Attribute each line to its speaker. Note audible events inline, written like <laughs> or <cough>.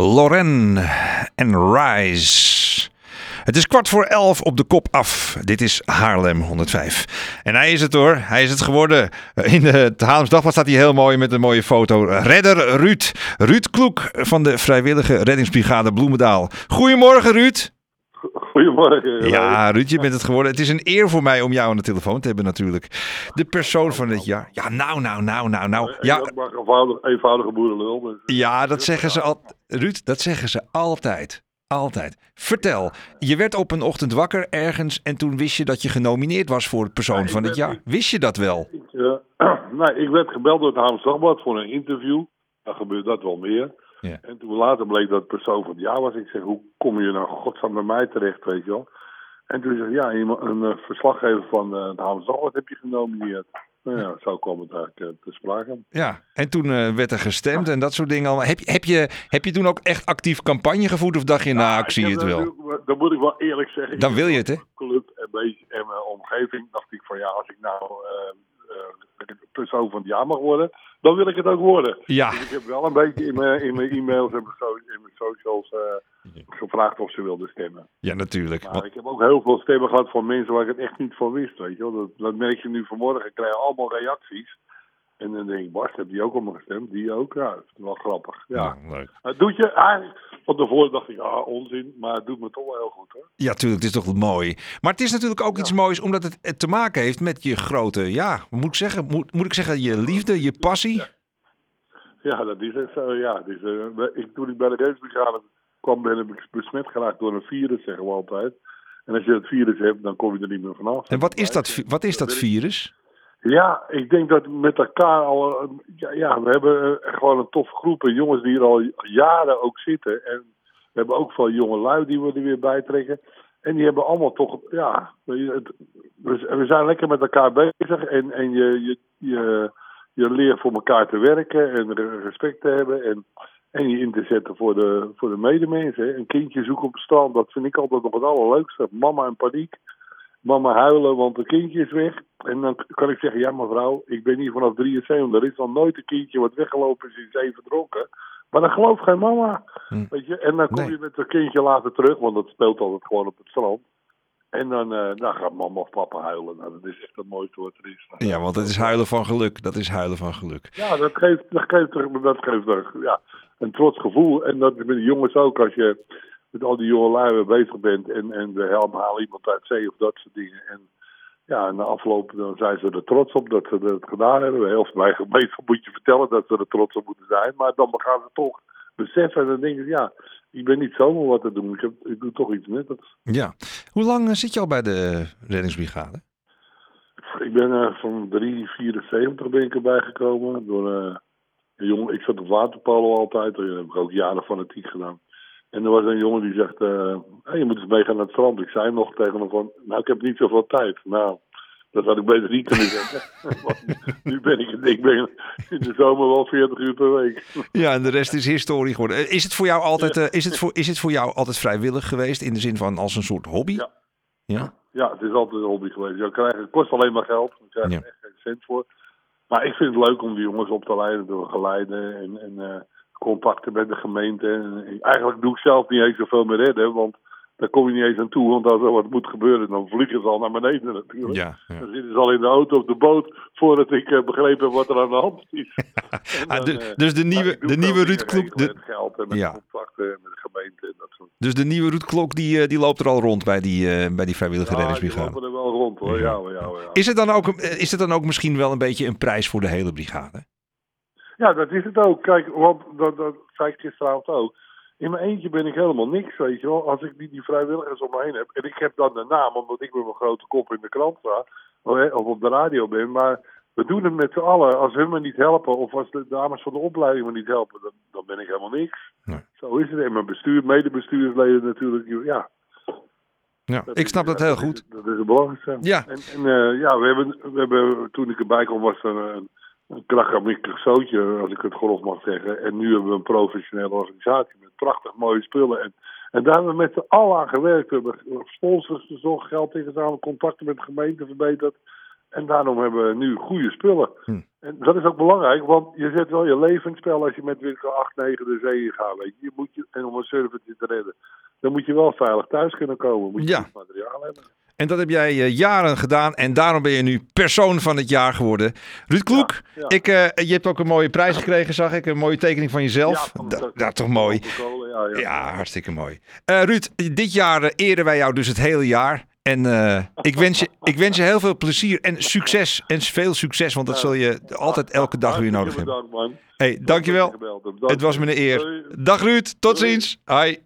Speaker 1: Loren en Rise. Het is kwart voor elf op de kop af. Dit is Haarlem 105. En hij is het hoor. Hij is het geworden. In het Haarlems Dagblad staat hij heel mooi met een mooie foto. Redder Ruud. Ruud Kloek van de vrijwillige reddingsbrigade Bloemendaal. Goedemorgen Ruud.
Speaker 2: Goedemorgen.
Speaker 1: Ja, Ruud, je bent het geworden. Het is een eer voor mij om jou aan de telefoon te hebben natuurlijk. De persoon van het jaar. Ja, nou, nou, nou, nou, nou. Ja,
Speaker 2: Ik mag eenvoudig, eenvoudige boerenlul. Dus.
Speaker 1: ja dat zeggen ze al. Ruud, dat zeggen ze altijd. Altijd. Vertel, je werd op een ochtend wakker ergens en toen wist je dat je genomineerd was voor de persoon van het jaar. Wist je dat wel?
Speaker 2: Ik, eh, <clears throat> nou, ik werd gebeld door het Haams Dagblad voor een interview. Dan gebeurt dat wel meer.
Speaker 1: Ja.
Speaker 2: En toen later bleek dat het persoon van het jaar was. Ik zeg, hoe kom je nou godsnaam bij mij terecht, weet je wel? En toen zei ja, iemand- een eh, verslaggever van het Haams Dagblad heb je genomineerd. Nou ja, zo kwam het eigenlijk eh, te sprake.
Speaker 1: Ja. En toen werd er gestemd en dat soort dingen allemaal. Heb je, heb, je, heb je toen ook echt actief campagne gevoerd of dacht je, nou, ik zie het wel?
Speaker 2: Dan moet ik wel eerlijk zeggen.
Speaker 1: Dan wil je het, hè?
Speaker 2: Club en beetje en mijn omgeving dacht ik van ja, als ik nou persoon van het jaar mag worden, dan wil ik het ook worden.
Speaker 1: Ja,
Speaker 2: Dus ik heb wel een beetje in mijn, in mijn e-mails en mijn so- in mijn socials eh, gevraagd of ze wilden stemmen.
Speaker 1: ja natuurlijk.
Speaker 2: Maar
Speaker 1: Want-
Speaker 2: ik heb ook heel veel stemmen gehad van mensen waar ik het echt niet van wist. Weet je wel. Dat, dat merk je nu vanmorgen. Ik krijg allemaal reacties. En dan denk ik, Bas, heb die ook allemaal gestemd? Die ook? Ja, dat is wel grappig. Ja.
Speaker 1: Ja, leuk.
Speaker 2: Het doet je eigenlijk, van tevoren dacht ik, ah, onzin. Maar het doet me toch wel heel goed hoor.
Speaker 1: Ja, tuurlijk, het is toch mooi. Maar het is natuurlijk ook iets moois omdat het te maken heeft met je grote, ja, moet ik zeggen, moet, moet ik zeggen, je liefde, je passie.
Speaker 2: Ja, dat is het zo. Ja, dus, eh, ik, toen ik bij de reddingsbrigade kwam, ben ik besmet geraakt door een virus, zeggen we altijd. En als je het virus hebt, dan kom je er niet meer vanaf.
Speaker 1: En wat is dat, wat is dat virus?
Speaker 2: Ja, ik denk dat met elkaar al. eh, Ja, we hebben eh, gewoon een toffe groep. en Jongens die er al jaren ook zitten. En we hebben ook veel jonge lui die we er weer bij trekken. En die hebben allemaal toch. Ja, het, we, zijn lekker met elkaar bezig. En, en je, je, je, je leert voor elkaar te werken. En re- respect te hebben. En, en je in te zetten voor de, voor de medemensen. Een kindje zoeken op het strand. Dat vind ik altijd nog het allerleukste. Mama in paniek mama huilen, want het kindje is weg. En dan kan ik zeggen, ja mevrouw, ik ben hier vanaf 73. Er is nog nooit een kindje wat weggelopen is, is even verdronken. Maar dan gelooft geen mama.
Speaker 1: Hm.
Speaker 2: Weet je? En dan kom
Speaker 1: Nee.
Speaker 2: je met het kindje later terug, want dat speelt altijd gewoon op het strand. En dan, eh, dan gaat mama of papa huilen. Nou, dat is echt het mooiste wat er is.
Speaker 1: Ja, want het is huilen van geluk. Dat is huilen van geluk.
Speaker 2: Ja, dat geeft, dat geeft, dat geeft er, ja, een trots gevoel. En dat is met de jongens ook, als je met al die jonge lui weer bezig bent en, en we helpen halen iemand uit zee of dat soort dingen. En ja, en na afloop dan zijn ze er trots op dat ze dat gedaan hebben. Heel veel <laughs> moet je vertellen dat ze er trots op moeten zijn. Maar dan gaan ze toch beseffen en dan denken ze, ja, ik ben niet zomaar wat te doen. Ik, heb, ik doe toch iets nuttigs.
Speaker 1: Ja. Hoe lang eh, zit je al bij de reddingsbrigade?
Speaker 2: Ik ben eh, van 3,74 ben ik erbij gekomen. Door, eh, jongen, ik zat op waterpolo altijd. Dat heb ik ook jaren fanatiek gedaan. En er was een jongen die zegt, eh, hey, je moet eens meegaan naar het strand. Ik zei nog tegen hem van, nou ik heb niet zoveel tijd. Nou, dat had ik beter niet kunnen zeggen. <laughs> Nu ben ik, ik ben in de zomer wel 40 uur per week. <laughs>
Speaker 1: Ja, en de rest is historie geworden. Eh, Is het voor jou altijd, eh, is het voor, is het voor jou altijd vrijwillig geweest in de zin van als een soort hobby?
Speaker 2: Ja.
Speaker 1: Ja?
Speaker 2: Ja, het is altijd een hobby geweest. Je krijgt, het kost alleen maar geld. Je krijgt
Speaker 1: Ja.
Speaker 2: er echt geen cent voor. Maar ik vind het leuk om die jongens op te leiden, te begeleiden en, en contacten met de gemeente. En eigenlijk doe ik zelf niet eens zoveel meer redden, want daar kom je niet eens aan toe. Want als er wat moet gebeuren, dan vliegen ze al naar beneden natuurlijk.
Speaker 1: Ja. ja.
Speaker 2: Dan zitten ze al in de auto of de boot voordat ik eh, begrepen heb wat er aan de hand is. <laughs>
Speaker 1: Ah,
Speaker 2: dan,
Speaker 1: de-
Speaker 2: eh,
Speaker 1: dus de
Speaker 2: ja,
Speaker 1: nieuwe,
Speaker 2: doe
Speaker 1: de nieuwe Ruud de,
Speaker 2: met geld en met
Speaker 1: Ja.
Speaker 2: contacten en met de gemeente en dat soort
Speaker 1: dus de nieuwe Ruud Klok die, eh, die loopt er al rond bij die, bij die vrijwillige
Speaker 2: Ja, die
Speaker 1: reddingsbrigade.
Speaker 2: lopen er wel rond hoor. Ja, ja, ja. ja.
Speaker 1: Is het, dan ook, is het dan ook misschien wel een beetje een prijs voor de hele brigade?
Speaker 2: Ja, dat is het ook. Kijk, want dat, dat zei ik gisteravond ook. In mijn eentje ben ik helemaal niks, weet je wel. Als ik niet die vrijwilligers om me heen heb. En ik heb dan de naam, omdat ik met mijn grote kop in de krant sta. Of op de radio ben. Maar we doen het met z'n allen. Als hun me niet helpen, of als de dames van de opleiding me niet helpen, dan, dan ben ik helemaal niks.
Speaker 1: Nee.
Speaker 2: Zo is het. En mijn bestuur, medebestuursleden natuurlijk. Ja,
Speaker 1: Ja,
Speaker 2: dat
Speaker 1: ik
Speaker 2: is-
Speaker 1: snap dat heel goed.
Speaker 2: Dat is het belangrijkste.
Speaker 1: Ja.
Speaker 2: En, en eh, ja, we hebben, we hebben, toen ik erbij kwam, was er een, een krakkemikkig zootje, als ik het grof mag zeggen. En nu hebben we een professionele organisatie met prachtig mooie spullen. En, en daar hebben we met z'n allen aan gewerkt. We hebben sponsors gezocht, geld ingezameld, contacten met de gemeente verbeterd. En daarom hebben we nu goede spullen.
Speaker 1: Hm.
Speaker 2: En dat is ook belangrijk, want je zet wel je leven in spel als je met winkel 8, 9 de zee in gaat. Weet je. Je moet je, en om een servertje te redden, dan moet je wel veilig thuis kunnen komen. Moet je
Speaker 1: Ja.
Speaker 2: goed materiaal hebben.
Speaker 1: En dat heb jij eh, jaren gedaan en daarom ben je nu persoon van het jaar geworden. Ruud Kloek,
Speaker 2: Ja, ja.
Speaker 1: Ik, eh, je hebt ook een mooie prijs gekregen, zag ik. Een mooie tekening van jezelf.
Speaker 2: van-
Speaker 1: Da- ja, toch mooi.
Speaker 2: Ja, ja.
Speaker 1: Ja, hartstikke mooi. Eh, Ruud, dit jaar eren wij jou dus het hele jaar. En ik, wens je, ik wens je heel veel plezier en succes. En veel succes, want dat zul je altijd elke dag weer nodig hebben.
Speaker 2: bedankt, man.
Speaker 1: hey, dankjewel.
Speaker 2: Dat. Dank
Speaker 1: Het was me een eer. Dag Ruud, tot ziens. Hoi.